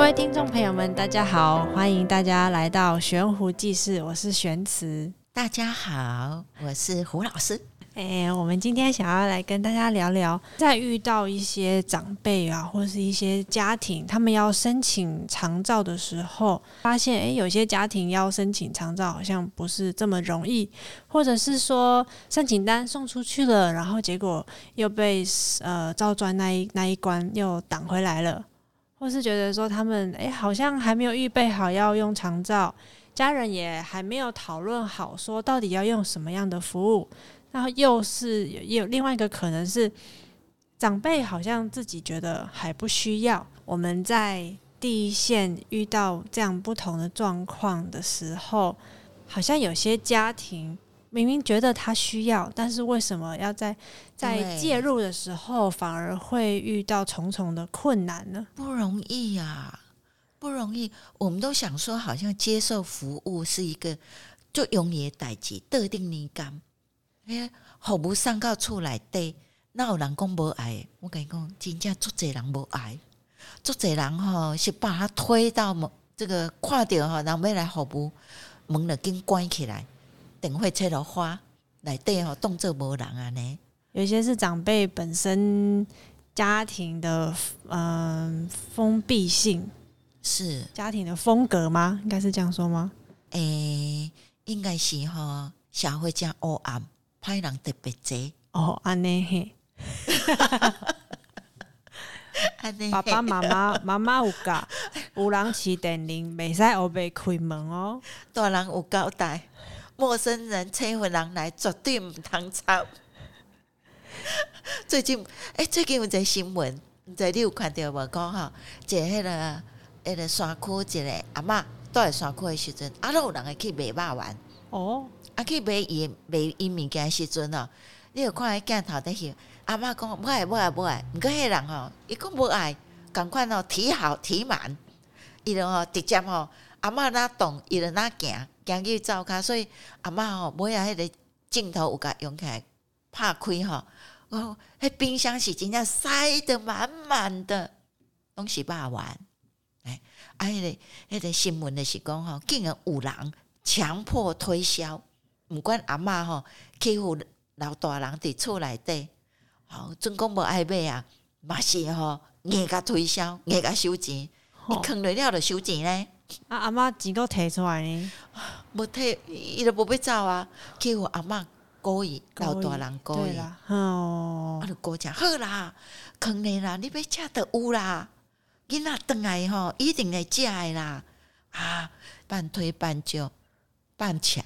各位听众朋友们，大家好，欢迎大家来到悬壶济世，我是玄慈。大家好，我是胡老师。哎，我们今天想要来跟大家聊聊，在遇到一些长辈啊，或是一些家庭，他们要申请长照的时候，发现哎，有些家庭要申请长照好像不是这么容易，或者是说申请单送出去了，然后结果又被呃照专那一那一关又挡回来了，或是觉得说他们哎好像还没有预备好要用长照，家人也还没有讨论好说到底要用什么样的服务。然后又是也有另外一个可能是，长辈好像自己觉得还不需要。我们在第一线遇到这样不同的状况的时候，好像有些家庭明明觉得他需要，但是为什么要在在介入的时候反而会遇到重重的困难呢？不容易呀，不容易。我们都想说，好像接受服务是一个最容易的代志，特定你感。哎，服务上到厝内底，那有人讲无爱？我跟你讲，真正足侪人无爱，足侪人吼是把他推到门，这个看到吼人要来服务，门了紧关起来，等会吹落花内底吼动作无人啊呢。有些是长辈本身家庭的嗯、呃、封闭性，是家庭的风格吗？应该是这样说吗？诶、欸，应该是吼社会真黑暗。歹人特别多哦，安尼 嘿，爸爸妈妈妈妈有教，有人饲电铃，袂使后背开门哦。大人有交代，陌生人催婚人来，绝对唔通插。最近，哎、欸，最近有一个新闻，唔知你有看到无？讲吼，一个迄个迄个山区一个阿嬷倒来山区的时阵，啊，有人会去卖肉丸哦。啊！去买伊买伊物件时阵哦，你有看迄镜头在翕阿嬷讲不爱不爱不爱，毋过迄人吼，伊讲不爱，赶快哦提好提满，伊就吼直接吼阿嬷哪动伊就哪行行去灶骹，所以阿嬷吼尾仔迄个镜头有甲用起来拍开吼，哦，迄冰箱是真正塞得满满的，拢是肉丸。哎，啊，迄个迄个新闻的是讲吼，竟然有人强迫推销。毋管阿嬷吼欺负老大人伫厝内底，吼总讲无爱买啊，嘛是吼硬甲推销，硬甲收钱，伊坑了了着收钱呢。啊阿嬷钱佫摕出来呢？无摕伊都无要走啊！叫我阿嬷故意老大人故意，哦，啊着过奖好啦，坑你啦，你要食著有啦，囡仔转来吼一定会食的啦，啊半推半就半抢。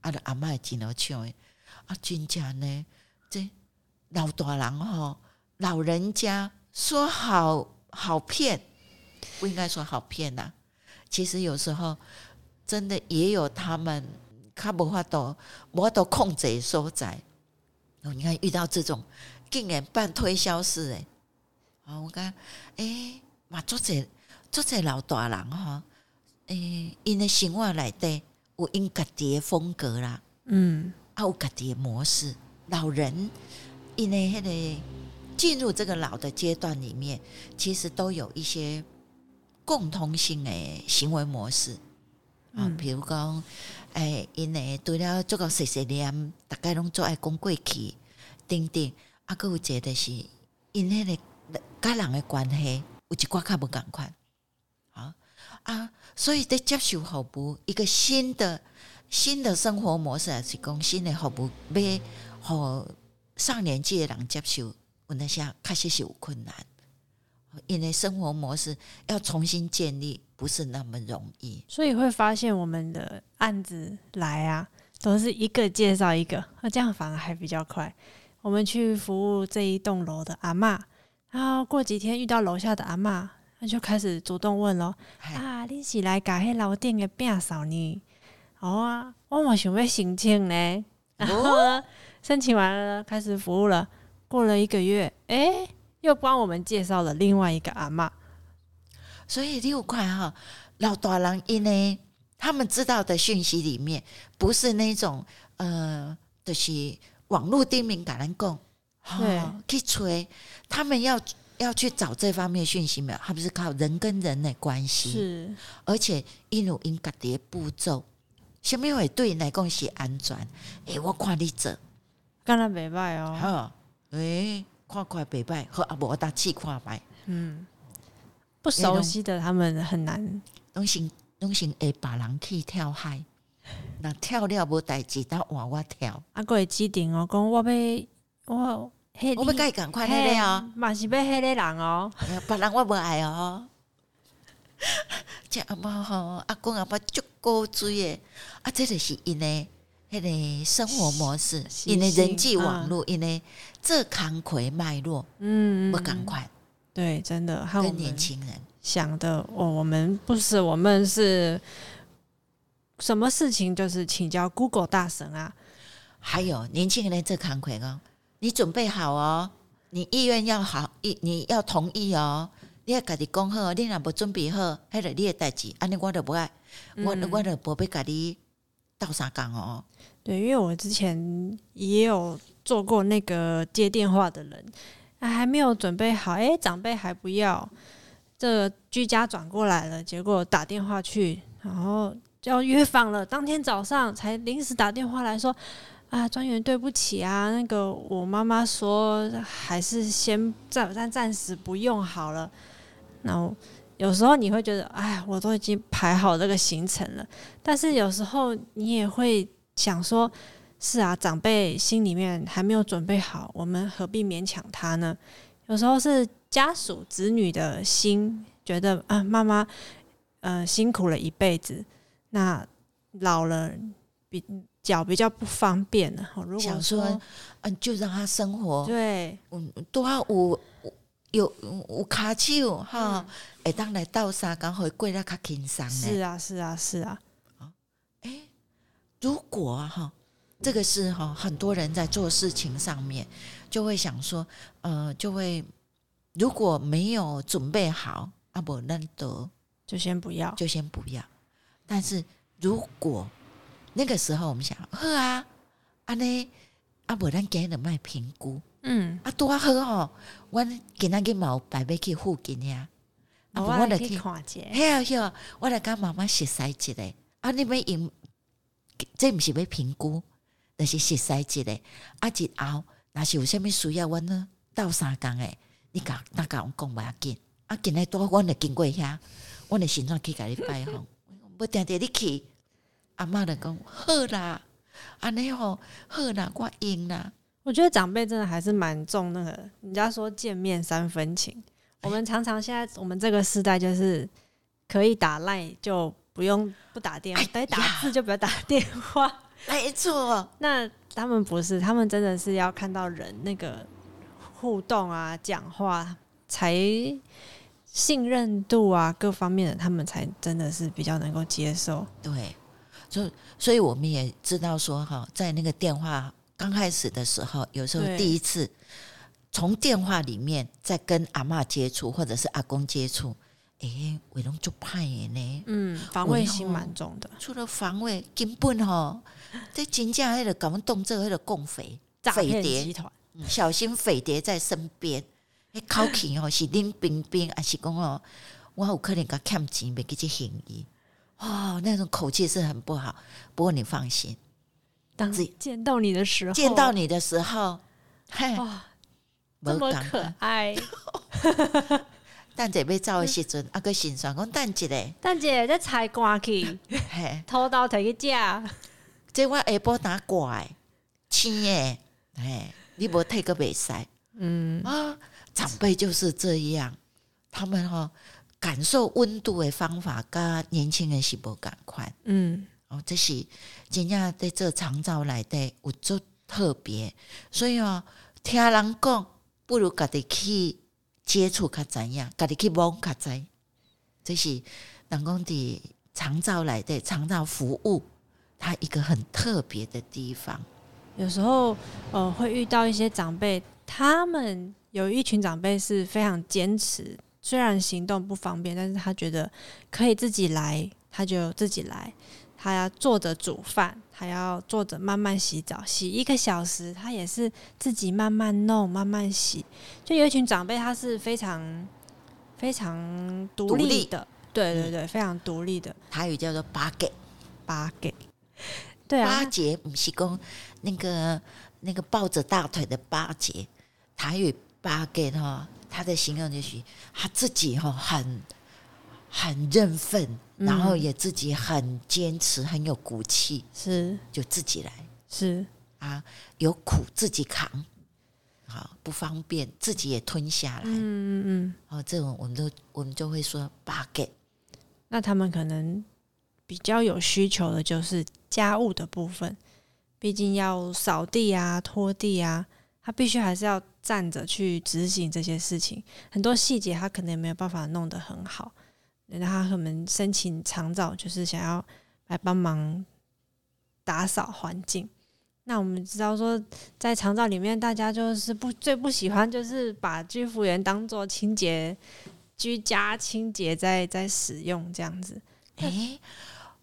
啊！阿嬷真好笑诶，啊，真正呢，这老大人吼，老人家说好好骗，不应该说好骗呐。其实有时候真的也有他们较无法度，无法度控制的所在。哦，你看遇到这种竟然办推销式诶，啊，我讲诶，嘛做者做者老大人吼，诶，因的生活内底。有因家己的风格啦，嗯，啊有家己的模式。老人因为迄个进入这个老的阶段里面，其实都有一些共通性的行为模式。啊、嗯，比如讲，诶、欸，因为除了做个碎碎念，大概拢做爱讲过去，等等。啊，阁有一个就是因迄个甲人的关系有一寡较无共款。啊啊，所以在接受服务一个新的新的生活模式，还是讲新的服务，要互上年纪的人接受，有那些确实是有困难，因为生活模式要重新建立，不是那么容易。所以会发现我们的案子来啊，都是一个介绍一个，那这样反而还比较快。我们去服务这一栋楼的阿妈，然后过几天遇到楼下的阿妈。那就开始主动问咯。啊，你是来搞迄楼顶的变扫呢？哦啊，我嘛想要申请呢。然后呢，申请完了，开始服务了。过了一个月，哎、欸，又帮我们介绍了另外一个阿妈。所以六块哈，老大人因为他们知道的讯息里面，不是那种呃，就是网络顶面甲咱讲，对，去催他们要。要去找这方面讯息没有？他不是靠人跟人的关系，是，而且一路因家的步骤，什么会对你来讲是安全？哎、欸，我看你做，干那袂歹哦，好，哎、欸，看看袂歹，好啊，无我打气看卖，嗯，不熟悉的他们很难，拢是拢是会把人去跳海，那跳了无代志，他换我跳，啊，个会指定哦，讲我要我。我要甲伊共款迄个哦，嘛是要迄个人哦，别人我无爱哦。这阿妈吼，阿公阿妈足古锥诶，啊，这就是因诶，迄个生活模式，因为人际网络，因为这康葵脉络，嗯，不赶快，对，真的，跟年轻人想的，哦，我们不是，我们是什么事情就是请教 Google 大神啊，还有年轻人这康葵哦。你准备好哦，你意愿要好，意你要同意哦。你要家己讲好，你若不准备好，迄个你的代志，安尼我都不爱，嗯、我我都不必家己斗相共哦。对，因为我之前也有做过那个接电话的人，还没有准备好，哎，长辈还不要，这居家转过来了，结果打电话去，然后就要约访了，当天早上才临时打电话来说。啊，专员，对不起啊，那个我妈妈说还是先暂暂暂时不用好了。然后有时候你会觉得，哎，我都已经排好这个行程了，但是有时候你也会想说，是啊，长辈心里面还没有准备好，我们何必勉强他呢？有时候是家属子女的心觉得啊，妈妈呃辛苦了一辈子，那老了比。脚比较不方便了，如果想说，嗯，就让他生活，对，嗯，多好有有有卡手哈，哎，当来到啥刚好过得较轻松呢？是啊，是啊，是啊。哎、欸，如果哈，这个是哈，很多人在做事情上面就会想说，呃，就会如果没有准备好，啊不认得，就先不要，就先不要。但是如果那个时候我们想，呵啊，安尼啊，无咱今日卖评估，嗯，啊多好哦，阮今仔日冇排要去附近呀，啊，我来去看下，嘿啊嘿啊，我来跟妈妈熟悉一下，啊，你们用这毋是要评估，那是熟悉一下，啊，日后若是有啥物需要，阮呢斗相共诶，你甲那甲阮讲袂要紧，啊，今日多阮来经过遐，阮来现场去甲你拜访，不定定你去。阿妈的讲好啦，安尼吼好啦，我用啦。我觉得长辈真的还是蛮重那个，人家说见面三分情。欸、我们常常现在我们这个时代就是可以打赖就不用不打电话，可以、哎、打字就不要打电话。没错，那他们不是，他们真的是要看到人那个互动啊，讲话才信任度啊，各方面的他们才真的是比较能够接受。对。所所以，我们也知道说，哈，在那个电话刚开始的时候，有时候第一次从电话里面在跟阿嬷接触，或者是阿公接触，诶，伟龙就怕耶呢，嗯，防卫心蛮重的。除了防卫，根本哈，这真正还得搞们动这个，还得共匪匪谍，小心匪谍在身边。诶，考起哦，是冷冰冰，还是讲哦，我有可能甲欠钱，没给这行医。哦，那种口气是很不好。不过你放心，当见到你的时候，见到你的时候，嘿，哇，这么可爱。蛋姐被照的时阵，阿个心酸讲蛋姐嘞，蛋姐在菜瓜去，嘿，偷刀提去食。这我下晡打怪，青诶，嘿，你无退个袂使，嗯啊，长辈就是这样，他们哈。感受温度的方法，跟年轻人是不赶快。嗯，哦，这是真正在这长照来的，有足特别。所以哦，听人讲，不如家己去接触较怎样，家己去摸较知。这是人讲的长照来的长照服务，它一个很特别的地方。有时候，呃，会遇到一些长辈，他们有一群长辈是非常坚持。虽然行动不方便，但是他觉得可以自己来，他就自己来。他要坐着煮饭，还要坐着慢慢洗澡，洗一个小时，他也是自己慢慢弄、慢慢洗。就有一群长辈，他是非常非常独立的，对对对，非常独立的。台语叫做八给八给，对啊，八节不是讲那个那个抱着大腿的八节，台语八给哈，他的形容就是他自己哈很。很认份，然后也自己很坚持，很有骨气，是。就自己来，是。啊，有苦自己扛，好不方便自己也吞下来，嗯嗯嗯，哦，这种我们都我们就会说八给，那他们可能比较有需求的就是家务的部分，毕竟要扫地啊、拖地啊，他必须还是要站着去执行这些事情，很多细节他可能也没有办法弄得很好。那他可能申请长照，就是想要来帮忙打扫环境。那我们知道说，在长照里面，大家就是不最不喜欢，就是把居服员当做清洁、居家清洁在在使用这样子。诶、欸，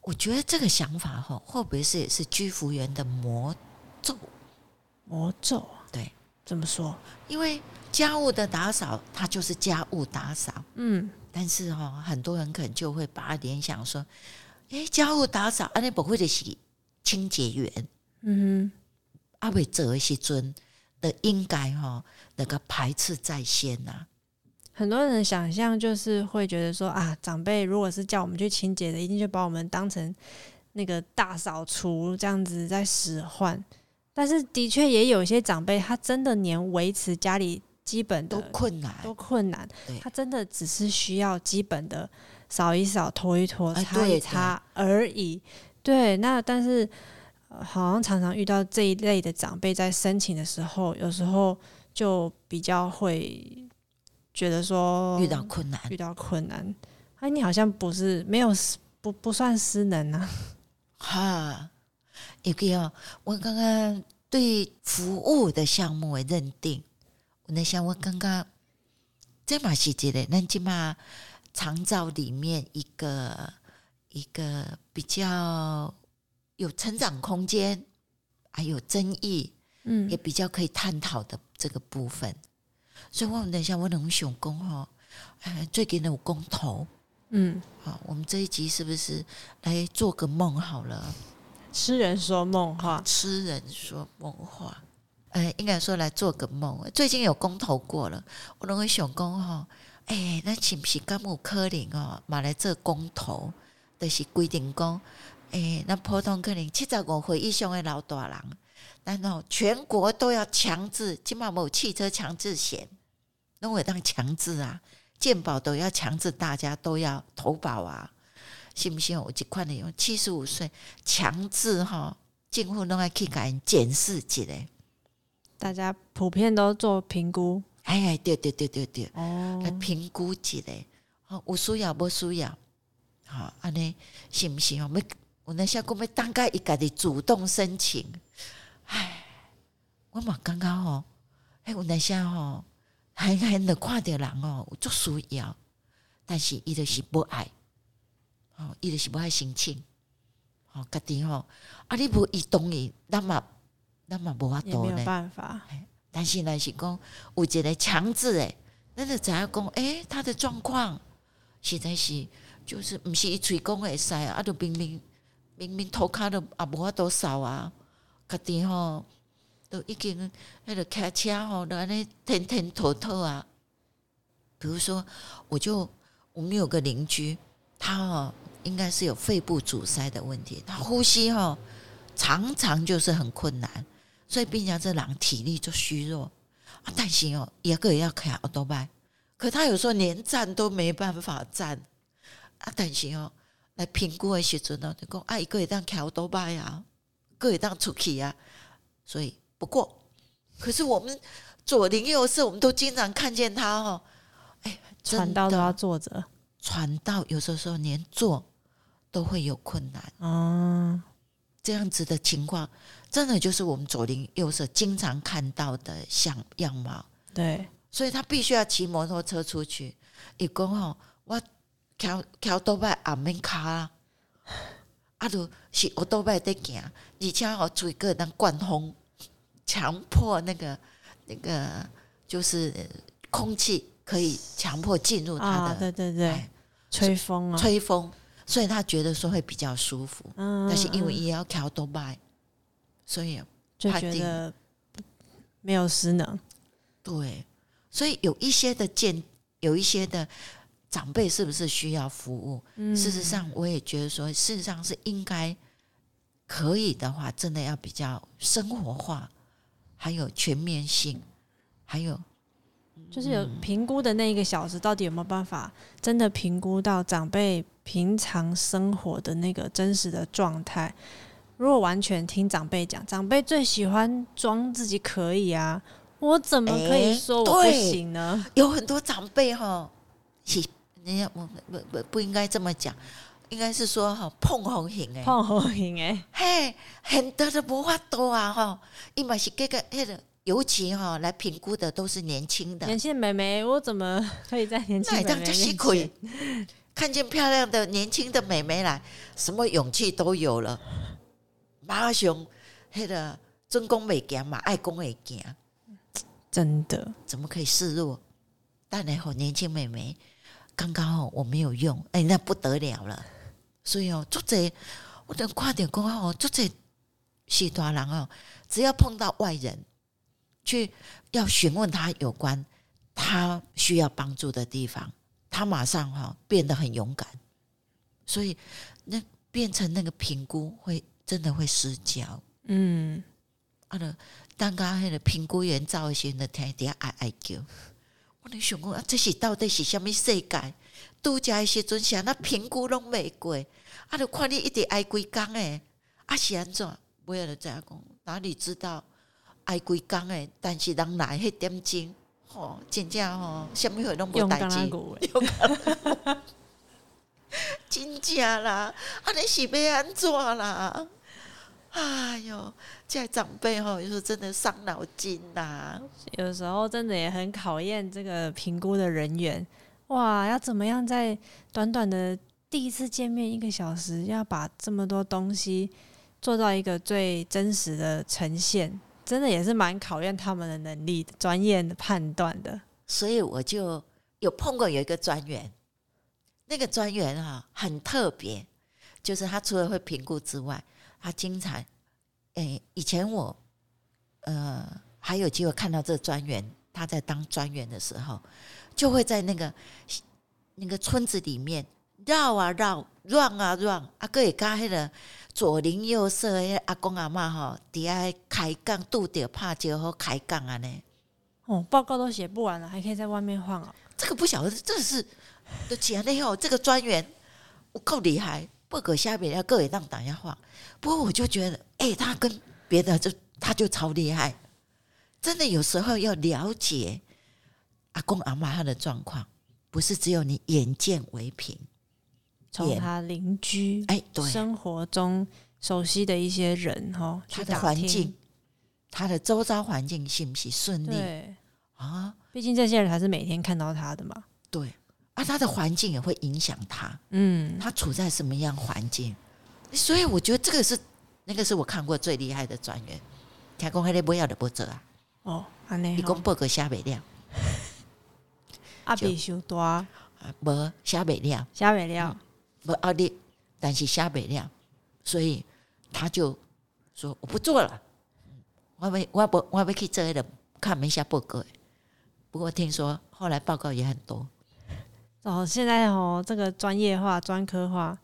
我觉得这个想法哈，会不会是也是居服员的魔咒？魔咒？对，怎么说？因为家务的打扫，它就是家务打扫。嗯。但是哈，很多人可能就会把它联想说：“哎，家务打扫，啊，那不会的是清洁员，嗯哼，阿伟这些尊的应该哈那个排斥在先呐。”很多人想象就是会觉得说啊，长辈如果是叫我们去清洁的，一定就把我们当成那个大扫除这样子在使唤。但是的确也有些长辈，他真的连维持家里。基本的都困难，都困难。他真的只是需要基本的扫一扫、拖一拖、擦一擦而已。对，那但是好像常常遇到这一类的长辈在申请的时候，有时候就比较会觉得说遇到困难，遇到困难。哎，你好像不是没有不不算失能啊？哈，一个哦，我刚刚对服务的项目的认定。我想，我刚刚这嘛是一个，那起码长照里面一个一个比较有成长空间，还有争议，嗯，也比较可以探讨的这个部分。所以，我们等一下，我能想讲哈，哎，最近有公投，嗯，好，我们这一集是不是来做个梦好了？痴人说梦话，痴人说梦话。哎，应该说来做个梦。最近有公投过了，我认为想讲哈，哎，那是不是甘有可能哦？马来这公投都、是规定讲，哎，那普通可能七十五岁以上的老大人，然后全国都要强制，起码某汽车强制险，那我当强制啊，健保都要强制，大家都要投保啊，信不信？我这款的用七十五岁强制哈，政府拢爱去给人检视一下。大家普遍都做评估，哎哎，对对对对对，哦，来评估一下，哦，有需要无需要，好，安尼是不是？我们我那下讲要当家一家的主动申请，哎，我嘛刚刚吼，哎，我那下吼，还还能看到人哦，做需要，但是伊就是不爱，哦，伊就是不爱申请，哦，家己吼，啊，你无伊同意，那么。那么无法度呢？办法。但是呢，是讲有一个强制诶，那就知影讲，诶，他的状况实在是就是毋是一嘴讲会使啊，就明明明明涂骹都也无法度扫啊，家己吼都已经迄个开车吼都安尼天天拖拖啊。比如说，我就我们有个邻居，他哦应该是有肺部阻塞的问题，他呼吸吼常常就是很困难。所以，变成这人体力就虚弱啊。但是哦，一个也要开奥多拜，可他有时候连站都没办法站啊。但是哦，来评估的时阵呢，就讲啊，一个也当开奥多拜呀，一个也当出去呀。所以，不过，可是我们左邻右舍，我们都经常看见他哦。哎，传道都要坐着，传道有时候说连坐都会有困难。嗯，这样子的情况。真的就是我们左邻右舍经常看到的像样貌，对，所以他必须要骑摩托车出去。一讲吼，我桥桥都拜阿门卡，啊啊，就是我都在行，而且我，做一个人灌风，强迫那个那个就是空气可以强迫进入他的，啊、对对对，哎、吹风啊，吹风，所以他觉得说会比较舒服。嗯，但是因为也要调多拜，所以就觉得没有失能。对，所以有一些的见，有一些的。长辈是不是需要服务？嗯、事实上，我也觉得说，事实上是应该可以的话，真的要比较生活化，还有全面性，还有就是有评估的那一个小时，到底有没有办法真的评估到长辈平常生活的那个真实的状态？如果完全听长辈讲，长辈最喜欢装自己可以啊，我怎么可以说我不行呢？欸、有很多长辈哈，你要不不不不应该这么讲，应该是说哈碰红型诶，碰红型诶，嘿，很多的无法多啊哈，伊嘛是这个那个，尤其哈来评估的都是年轻的。年轻的妹妹，我怎么可以在年轻的妹妹面前看见漂亮的年轻的美眉来，什么勇气都有了，马上那个尊公美行嘛，爱恭美行，真的怎么可以示弱？但然后年轻美眉。刚刚哦，我没有用，哎、欸，那不得了了。所以哦，作者我等快点讲哦，作者许多人哦，只要碰到外人，去要询问他有关他需要帮助的地方，他马上哈、哦、变得很勇敢。所以那变成那个评估会真的会失焦。嗯，啊，那当刚那个评估员造型的天底下爱爱叫。我咧想讲啊，这是到底是什么世界？度假的时阵啥那评估拢未过，啊，就看你一直爱归工诶，啊是安怎？不要了再讲，哪里知道爱归工诶？但是人来迄点钟，吼，真正哦，什么会拢无代志，真正啦，啊，你是要安怎啦？哎呦，现在长辈哈，有时候真的伤脑筋呐、啊。有时候真的也很考验这个评估的人员。哇，要怎么样在短短的第一次见面一个小时，要把这么多东西做到一个最真实的呈现，真的也是蛮考验他们的能力、专业的判断的。所以我就有碰过有一个专员，那个专员哈很特别，就是他除了会评估之外。他经常，诶，以前我，呃，还有机会看到这个专员，他在当专员的时候，就会在那个那个村子里面绕啊绕，run 啊 run，啊，哥也加黑了左邻右舍的，阿公阿嬷哈，底下开杠，拄着拍招呼开杠啊呢。哦，报告都写不完了，还可以在外面晃啊。这个不晓得，这是都讲了以后，这个专员我够厉害。不可下面要各位让大家晃，不过我就觉得，哎、欸，他跟别的就他就超厉害，真的有时候要了解阿公阿妈他的状况，不是只有你眼见为凭，从他邻居哎，对，生活中熟悉的一些人哈，他的环境，他的周遭环境是不是顺利？对。啊，毕竟这些人还是每天看到他的嘛，对。啊，他的环境也会影响他，嗯，他处在什么样环境？所以我觉得这个是那个是我看过最厉害的专员。听讲还得不要的不走啊，哦，安尼，你讲报告写不了，阿比修多，无写不了，写不了，无压力，但是写不了，所以他就说我不做了，我没我不我要去做的，看没写报告。不过听说后来报告也很多。哦，现在哦，这个专业化、专科化、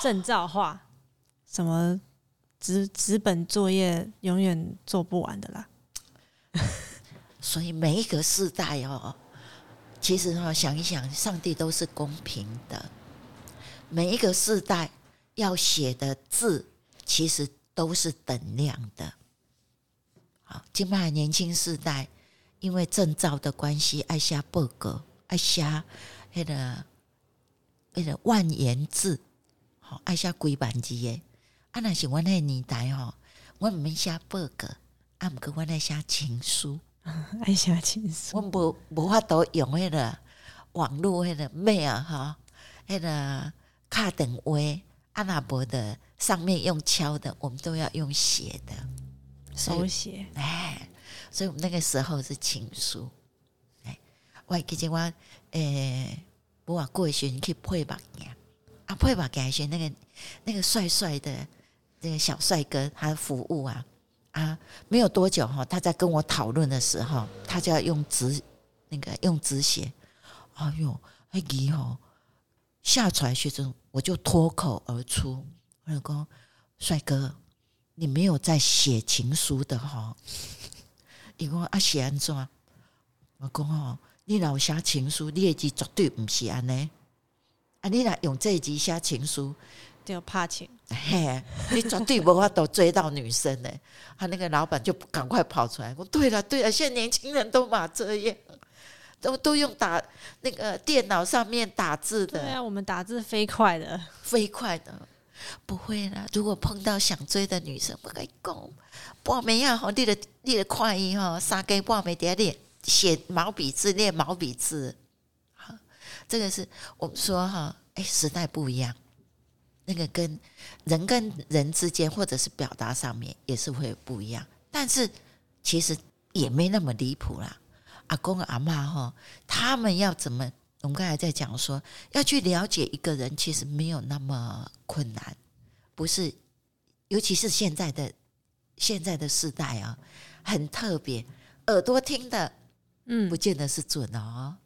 证照化，什么纸纸本作业永远做不完的啦。所以每一个世代哦，其实哦，想一想，上帝都是公平的。每一个世代要写的字，其实都是等量的。好，今麦年轻世代因为证照的关系，爱写报告，爱写。那个那个万言字，好爱写几万字的。啊，那是我那年代吼，我唔免写报告，啊，毋过我爱写情书，爱写情书。我无无法度用迄个网络迄个咩啊，哈，迄个敲电话，阿拉伯的上面用敲的，我们都要用写的手写。哎，所以我们那个时候是情书。哎，我还记得我，诶，我话过去去配目镜，啊，配目镜时那个那个帅帅的那个小帅哥，他的服务啊啊，没有多久哈，他在跟我讨论的时候，他就要用纸那个用纸写，哎呦，哎你哦。下出来学生，我就脱口而出：“我老公，帅哥，你没有在写情书的哈？你讲啊写安怎？我讲哦，你老写情书，你的字绝对不是安尼。啊，你若用这集写情书，就怕情。嘿，你绝对无法度追到女生呢。他那个老板就赶快跑出来，我对了对了，现在年轻人都嘛这样。”都都用打那个电脑上面打字的，对啊，我们打字飞快的，飞快的，不会啦。如果碰到想追的女生，不该讲，半暝啊，吼，你的你的快意哈，三更半暝点点写毛笔字，练毛笔字，好，这个是我们说哈，哎，时代不一样，那个跟人跟人之间，或者是表达上面，也是会不一样，但是其实也没那么离谱啦。阿公阿嬷哈，他们要怎么？我们刚才在讲说，要去了解一个人，其实没有那么困难，不是？尤其是现在的现在的时代啊，很特别。耳朵听的，嗯，不见得是准哦。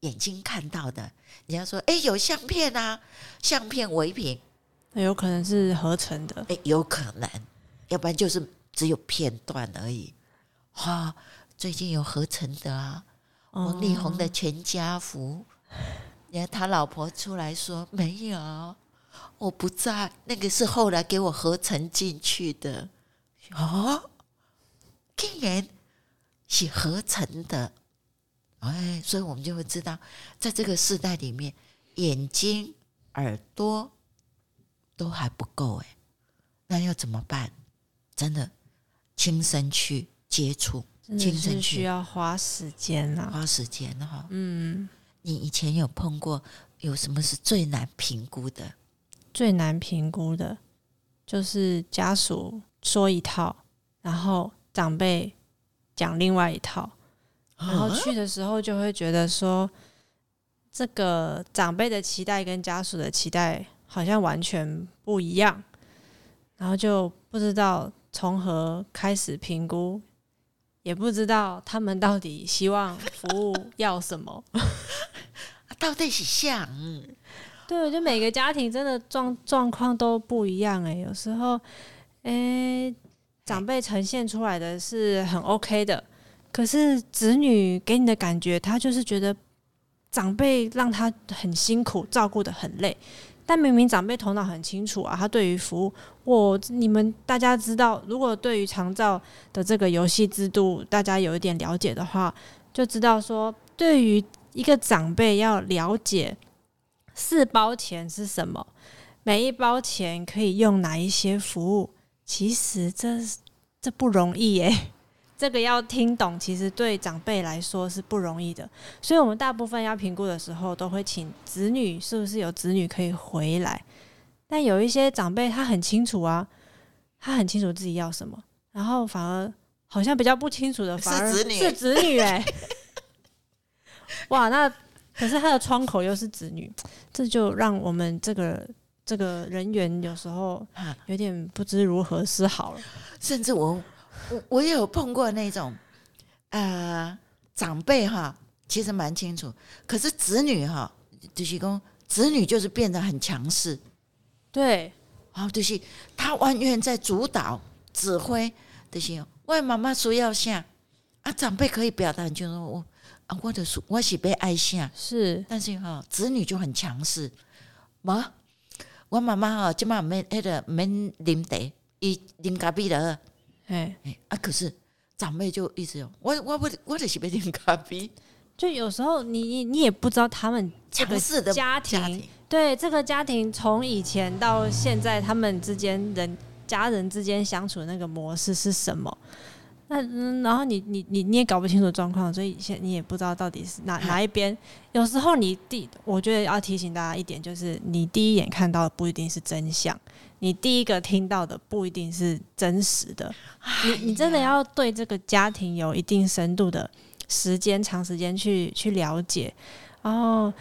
眼睛看到的，人家说，哎，有相片啊，相片为凭，那有可能是合成的，哎，有可能，要不然就是只有片段而已，哈。最近有合成的啊，王力宏的全家福，你看他老婆出来说没有，我不在，那个是后来给我合成进去的，哦，竟然是合成的，哎，所以我们就会知道，在这个时代里面，眼睛、耳朵都还不够哎，那要怎么办？真的亲身去接触。真是需要花时间啊，花时间哈。嗯，你以前有碰过有什么是最难评估的？最难评估的，就是家属说一套，然后长辈讲另外一套，然后去的时候就会觉得说，这个长辈的期待跟家属的期待好像完全不一样，然后就不知道从何开始评估。也不知道他们到底希望服务要什么，到底是想？对，我觉得每个家庭真的状状况都不一样哎。有时候，哎、欸，长辈呈现出来的是很 OK 的，可是子女给你的感觉，他就是觉得长辈让他很辛苦，照顾的很累。但明明长辈头脑很清楚啊，他对于服务，我你们大家知道，如果对于长照的这个游戏制度，大家有一点了解的话，就知道说，对于一个长辈要了解四包钱是什么，每一包钱可以用哪一些服务，其实这这不容易耶。这个要听懂，其实对长辈来说是不容易的，所以我们大部分要评估的时候，都会请子女是不是有子女可以回来。但有一些长辈他很清楚啊，他很清楚自己要什么，然后反而好像比较不清楚的，反而是子女，是子女哎、欸，哇，那可是他的窗口又是子女，这就让我们这个这个人员有时候有点不知如何是好了，甚至我。我我也有碰过那种，呃，长辈哈，其实蛮清楚，可是子女哈，就是讲子女就是变得很强势，对，啊，就是他完全在主导指挥，就是我妈妈说要下啊，长辈可以表达，就是我啊，我的说我是被爱下，是，但是哈，子女就很强势，嘛，我妈妈哈，今晚没那个免啉茶，伊啉咖啡了。哎哎啊！可是长辈就一直有我我不我得去杯点咖啡。就有时候你你你也不知道他们这个家庭，家庭对这个家庭从以前到现在，他们之间人家人之间相处的那个模式是什么？那然后你你你你也搞不清楚状况，所以现你也不知道到底是哪 哪一边。有时候你第，我觉得要提醒大家一点，就是你第一眼看到的不一定是真相，你第一个听到的不一定是真实的。你你真的要对这个家庭有一定深度的时间、长时间去去了解，然后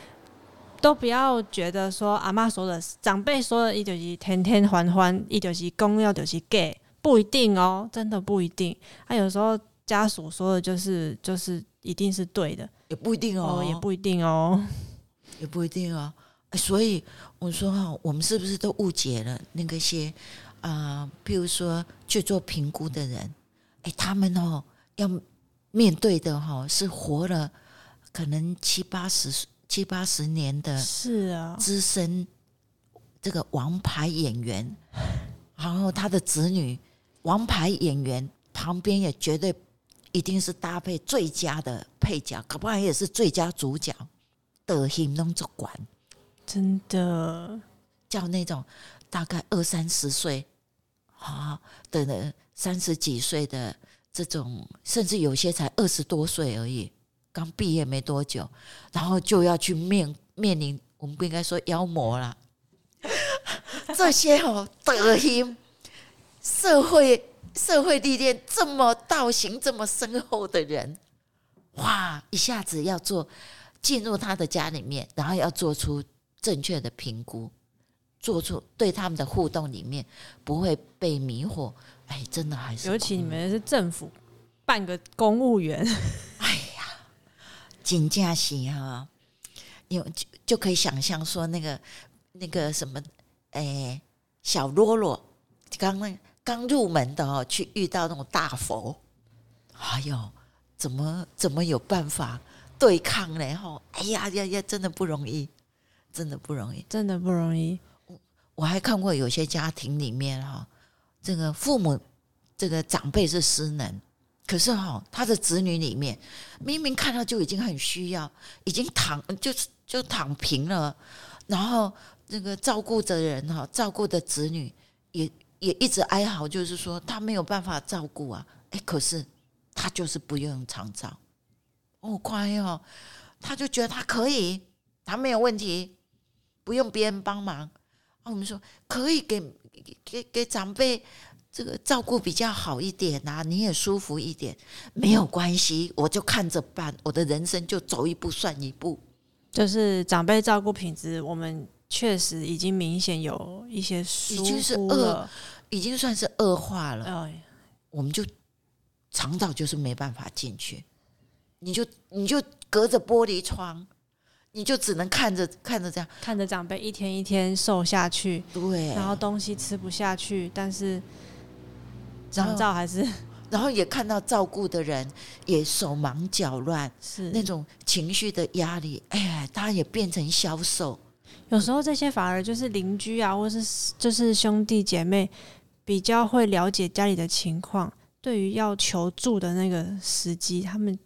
都不要觉得说阿妈说的、长辈说的，一就是天天欢欢，一就是公要就是假。不一定哦，真的不一定。他、啊、有时候家属说的就是就是一定是对的，也不一定哦，哦也不一定哦，也不一定哦。所以我说哈，我们是不是都误解了那个些啊、呃？譬如说去做评估的人，哎，他们哦要面对的哈是活了可能七八十七八十年的，是啊，资深这个王牌演员，然后他的子女。王牌演员旁边也绝对一定是搭配最佳的配角，可不然也是最佳主角的行动主管，真的叫那种大概二三十岁啊的人，三十几岁的这种，甚至有些才二十多岁而已，刚毕业没多久，然后就要去面面临，我们不应该说妖魔啦，这些哦德行。社会社会历练这么道行这么深厚的人，哇！一下子要做进入他的家里面，然后要做出正确的评估，做出对他们的互动里面不会被迷惑。哎，真的还是，尤其你们是政府半个公务员，哎呀，紧驾行哈，有就就可以想象说那个那个什么，哎，小啰啰刚那。刚入门的哦，去遇到那种大佛，哎呦，怎么怎么有办法对抗呢？哈，哎呀呀呀，真的不容易，真的不容易，真的不容易。我我还看过有些家庭里面哈，这个父母这个长辈是失能，可是哈，他的子女里面明明看到就已经很需要，已经躺就是就躺平了，然后那个照顾的人哈，照顾的子女也。也一直哀嚎，就是说他没有办法照顾啊，哎，可是他就是不用长照，哦，乖哦，他就觉得他可以，他没有问题，不用别人帮忙。啊，我们说可以给给给长辈这个照顾比较好一点啊，你也舒服一点，没有关系，我就看着办，我的人生就走一步算一步。就是长辈照顾品质，我们。确实已经明显有一些疏忽了，已经是恶，已经算是恶化了。哎，我们就肠道就是没办法进去，你就你就隔着玻璃窗，你就只能看着看着这样，看着长辈一天一天瘦下去，对，然后东西吃不下去，但是长照还是，然后也看到照顾的人也手忙脚乱，是。那种情绪的压力，哎呀，他也变成消瘦。有时候这些反而就是邻居啊，或是就是兄弟姐妹比较会了解家里的情况，对于要求助的那个时机，他们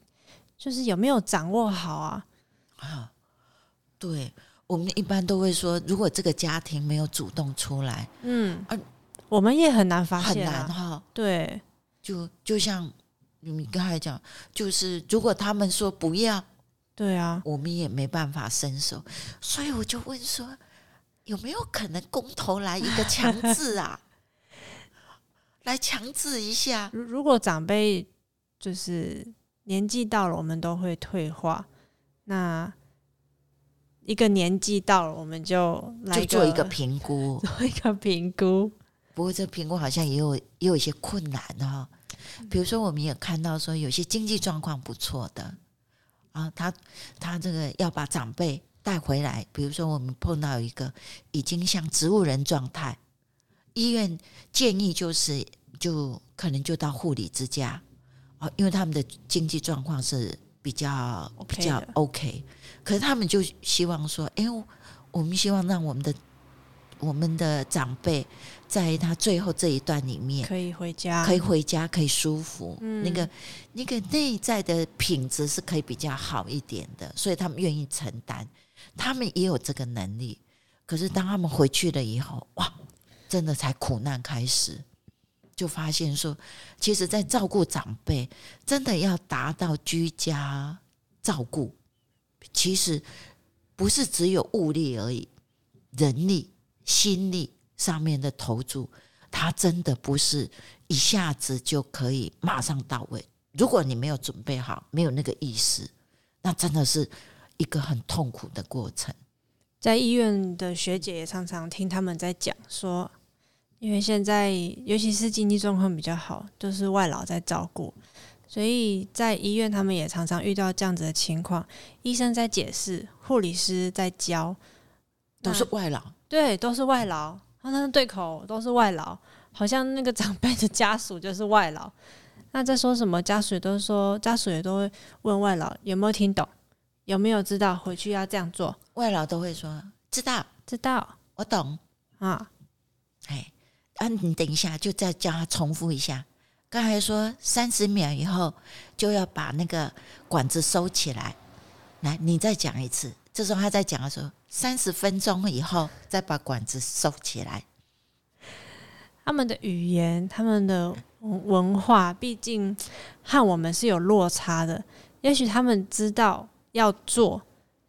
就是有没有掌握好啊？啊，对，我们一般都会说，如果这个家庭没有主动出来，嗯，啊，我们也很难发现，很难哈。对，就就像你刚才讲，就是如果他们说不要。对啊，我们也没办法伸手，所以我就问说，有没有可能公投来一个强制啊？来强制一下。如如果长辈就是年纪到了，我们都会退化。那一个年纪到了，我们就来就做一个评估，做一个评估。不过这评估好像也有也有一些困难哈。比如说，我们也看到说，有些经济状况不错的。啊，他他这个要把长辈带回来，比如说我们碰到一个已经像植物人状态，医院建议就是就可能就到护理之家啊，因为他们的经济状况是比较比较 OK，可是他们就希望说，哎，我们希望让我们的。我们的长辈在他最后这一段里面可以回家，可以回家，可以舒服。嗯、那个那个内在的品质是可以比较好一点的，所以他们愿意承担，他们也有这个能力。可是当他们回去了以后，哇，真的才苦难开始。就发现说，其实，在照顾长辈，真的要达到居家照顾，其实不是只有物力而已，人力、心力上面的投注，它真的不是一下子就可以马上到位。如果你没有准备好，没有那个意识，那真的是一个很痛苦的过程。在医院的学姐也常常听他们在讲说，因为现在尤其是经济状况比较好，都是外劳在照顾，所以在医院他们也常常遇到这样子的情况。医生在解释，护理师在教，都是外劳，对，都是外劳。他那对口都是外劳，好像那个长辈的家属就是外劳。那在说什么？家属都说，家属也都会问外劳有没有听懂。有没有知道回去要这样做？外劳都会说知道，知道，我懂啊。哎，啊，你等一下，就再叫他重复一下。刚才说三十秒以后就要把那个管子收起来。来，你再讲一次。这时候他在讲的时候，三十分钟以后再把管子收起来。他们的语言，他们的文化，毕竟和我们是有落差的。也许他们知道。要做，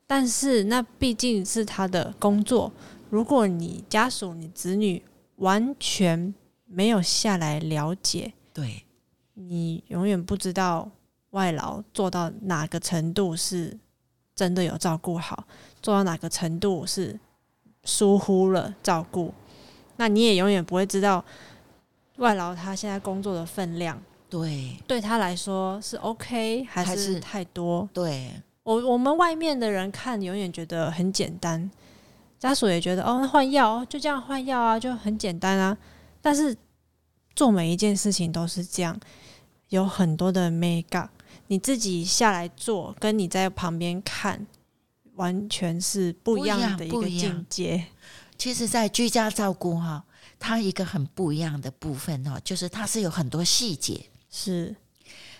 但是那毕竟是他的工作。如果你家属、你子女完全没有下来了解，对，你永远不知道外劳做到哪个程度是真的有照顾好，做到哪个程度是疏忽了照顾。那你也永远不会知道外劳他现在工作的分量，对，对他来说是 OK 还是太多？对。我我们外面的人看，永远觉得很简单，家属也觉得哦，那换药就这样换药啊，就很简单啊。但是做每一件事情都是这样，有很多的 make up，你自己下来做，跟你在旁边看，完全是不一样的一个境界。其实，在居家照顾哈，它一个很不一样的部分哦，就是它是有很多细节是。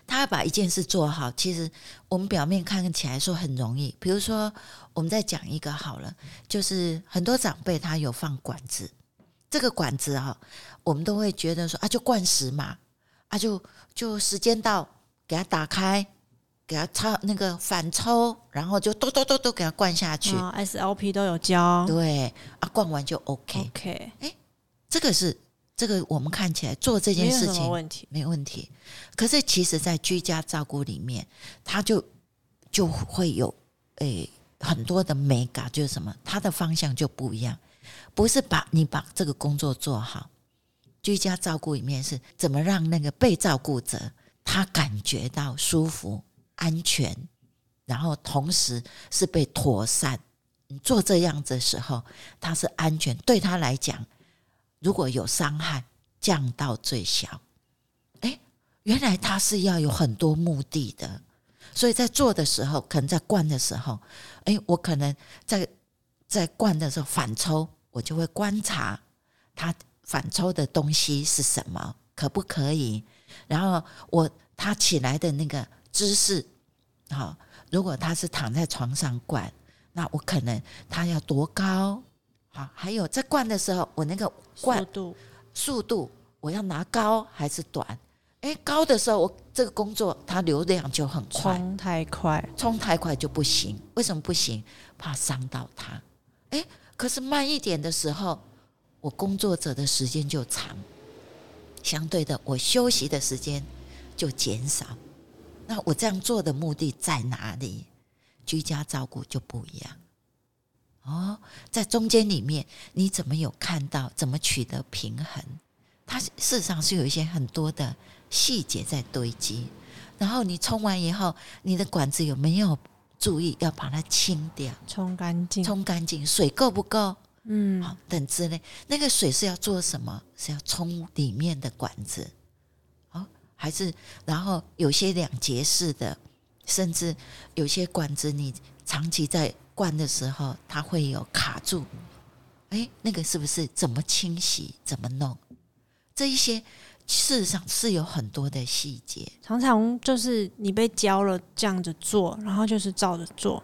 他要把一件事做好，其实我们表面看起来说很容易。比如说，我们再讲一个好了，就是很多长辈他有放管子，这个管子哦，我们都会觉得说啊，就灌食嘛，啊就就时间到，给他打开，给他抽那个反抽，然后就嘟嘟嘟嘟给他灌下去。哦，SLP 都有教，对啊，灌完就 OK。OK，哎，这个是。这个我们看起来做这件事情没问题，没问题。可是其实，在居家照顾里面，他就就会有诶很多的美感，就是什么，他的方向就不一样。不是把你把这个工作做好，居家照顾里面是怎么让那个被照顾者他感觉到舒服、安全，然后同时是被妥善。你做这样子的时候，他是安全，对他来讲。如果有伤害，降到最小。哎，原来他是要有很多目的的，所以在做的时候，可能在灌的时候，哎，我可能在在灌的时候反抽，我就会观察他反抽的东西是什么，可不可以？然后我他起来的那个姿势，好，如果他是躺在床上灌，那我可能他要多高？好，还有在灌的时候，我那个灌速度，速度我要拿高还是短？诶，高的时候我这个工作它流量就很快，冲太快，冲太快就不行。为什么不行？怕伤到他。诶，可是慢一点的时候，我工作者的时间就长，相对的我休息的时间就减少。那我这样做的目的在哪里？居家照顾就不一样。哦，在中间里面，你怎么有看到怎么取得平衡？它事实上是有一些很多的细节在堆积。然后你冲完以后，你的管子有没有注意要把它清掉、冲干净？冲干净，水够不够？嗯，好，等之类。那个水是要做什么？是要冲里面的管子？哦，还是然后有些两节式的，甚至有些管子你长期在。灌的时候，它会有卡住，哎，那个是不是怎么清洗、怎么弄？这一些事实上是有很多的细节。常常就是你被教了这样子做，然后就是照着做，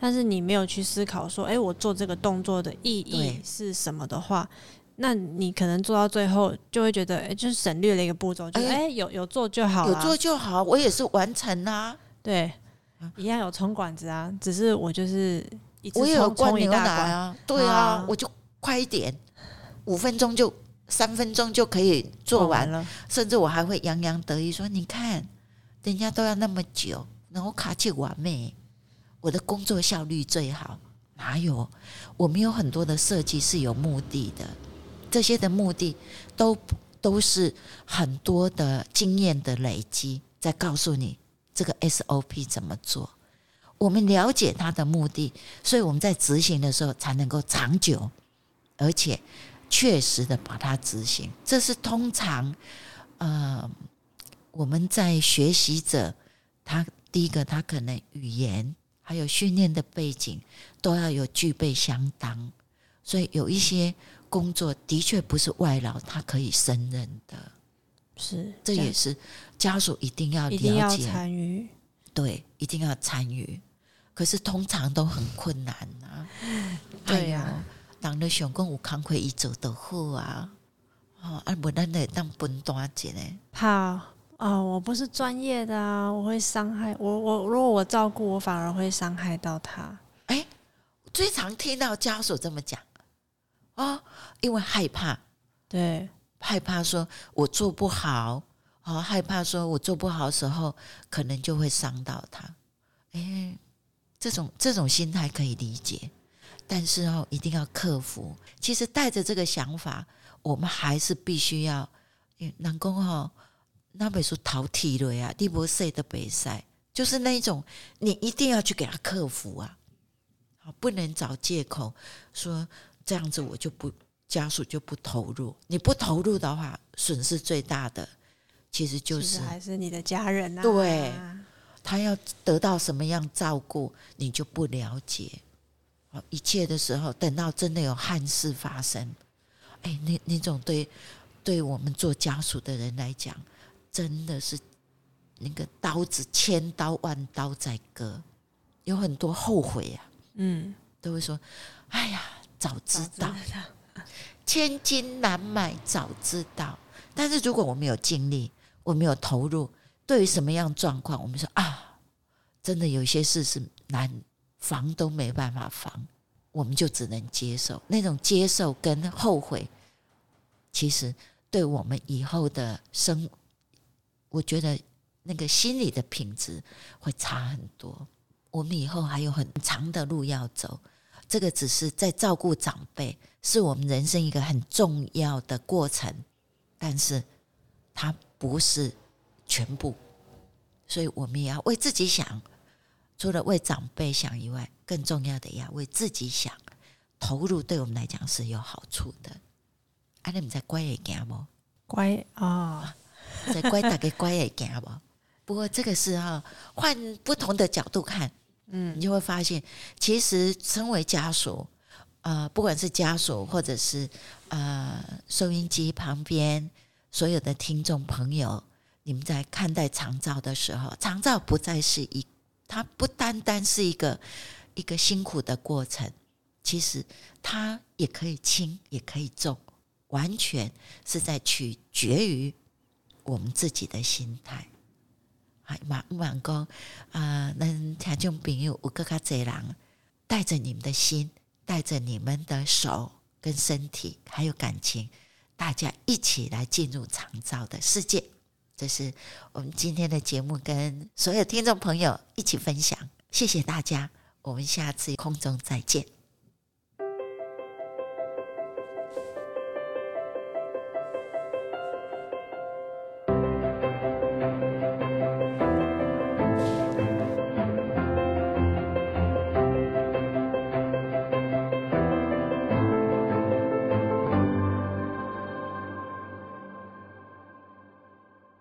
但是你没有去思考说，哎，我做这个动作的意义是什么的话，那你可能做到最后就会觉得，哎，就是省略了一个步骤，就哎有有做就好，有做就好，我也是完成啊，对，一样有冲管子啊，只是我就是一我也有灌牛奶啊，对啊，我就快一点，五分钟就三分钟就可以做完了，甚至我还会洋洋得意说，你看人家都要那么久，然后卡起完美，我的工作效率最好，哪有？我们有很多的设计是有目的的。这些的目的都都是很多的经验的累积，在告诉你这个 SOP 怎么做。我们了解它的目的，所以我们在执行的时候才能够长久，而且确实的把它执行。这是通常，呃，我们在学习者，他第一个他可能语言还有训练的背景都要有具备相当，所以有一些。工作的确不是外劳他可以胜任的，是这也是家属一定要了解参与，对，一定要参与。可是通常都很困难呐、啊，对呀、啊，当了想讲有工课伊做得好啊，啊，啊不然得当分担一下呢。怕啊、哦，我不是专业的啊，我会伤害我。我如果我照顾，我反而会伤害到他。哎，最常听到家属这么讲。啊、哦，因为害怕，对，害怕说我做不好，啊、哦，害怕说我做不好的时候，可能就会伤到他。哎，这种这种心态可以理解，但是哦，一定要克服。其实带着这个想法，我们还是必须要，南宫哈，那本书淘替了呀，地博赛的比赛，就是那一种，你一定要去给他克服啊，不能找借口说。这样子我就不家属就不投入，你不投入的话，损失最大的其实就是实还是你的家人啊。对，他要得到什么样照顾，你就不了解。一切的时候，等到真的有憾事发生，哎，那那种对对我们做家属的人来讲，真的是那个刀子千刀万刀在割，有很多后悔啊。嗯，都会说，哎呀。早知道，千金难买早知道。但是如果我们有尽力，我们有投入，对于什么样状况，我们说啊，真的有些事是难防都没办法防，我们就只能接受。那种接受跟后悔，其实对我们以后的生，我觉得那个心理的品质会差很多。我们以后还有很长的路要走。这个只是在照顾长辈，是我们人生一个很重要的过程，但是它不是全部，所以我们也要为自己想，除了为长辈想以外，更重要的也要为自己想，投入对我们来讲是有好处的。啊，你们在乖一点不？乖啊，在乖大概乖一点不？不过这个是哈，换不同的角度看。嗯，你就会发现，其实身为家属，呃，不管是家属或者是呃收音机旁边所有的听众朋友，你们在看待长照的时候，长照不再是一，它不单单是一个一个辛苦的过程，其实它也可以轻，也可以重，完全是在取决于我们自己的心态。马满讲啊，能听众朋友有更加多人带着你们的心，带着你们的手跟身体，还有感情，大家一起来进入长照的世界。这是我们今天的节目，跟所有听众朋友一起分享。谢谢大家，我们下次空中再见。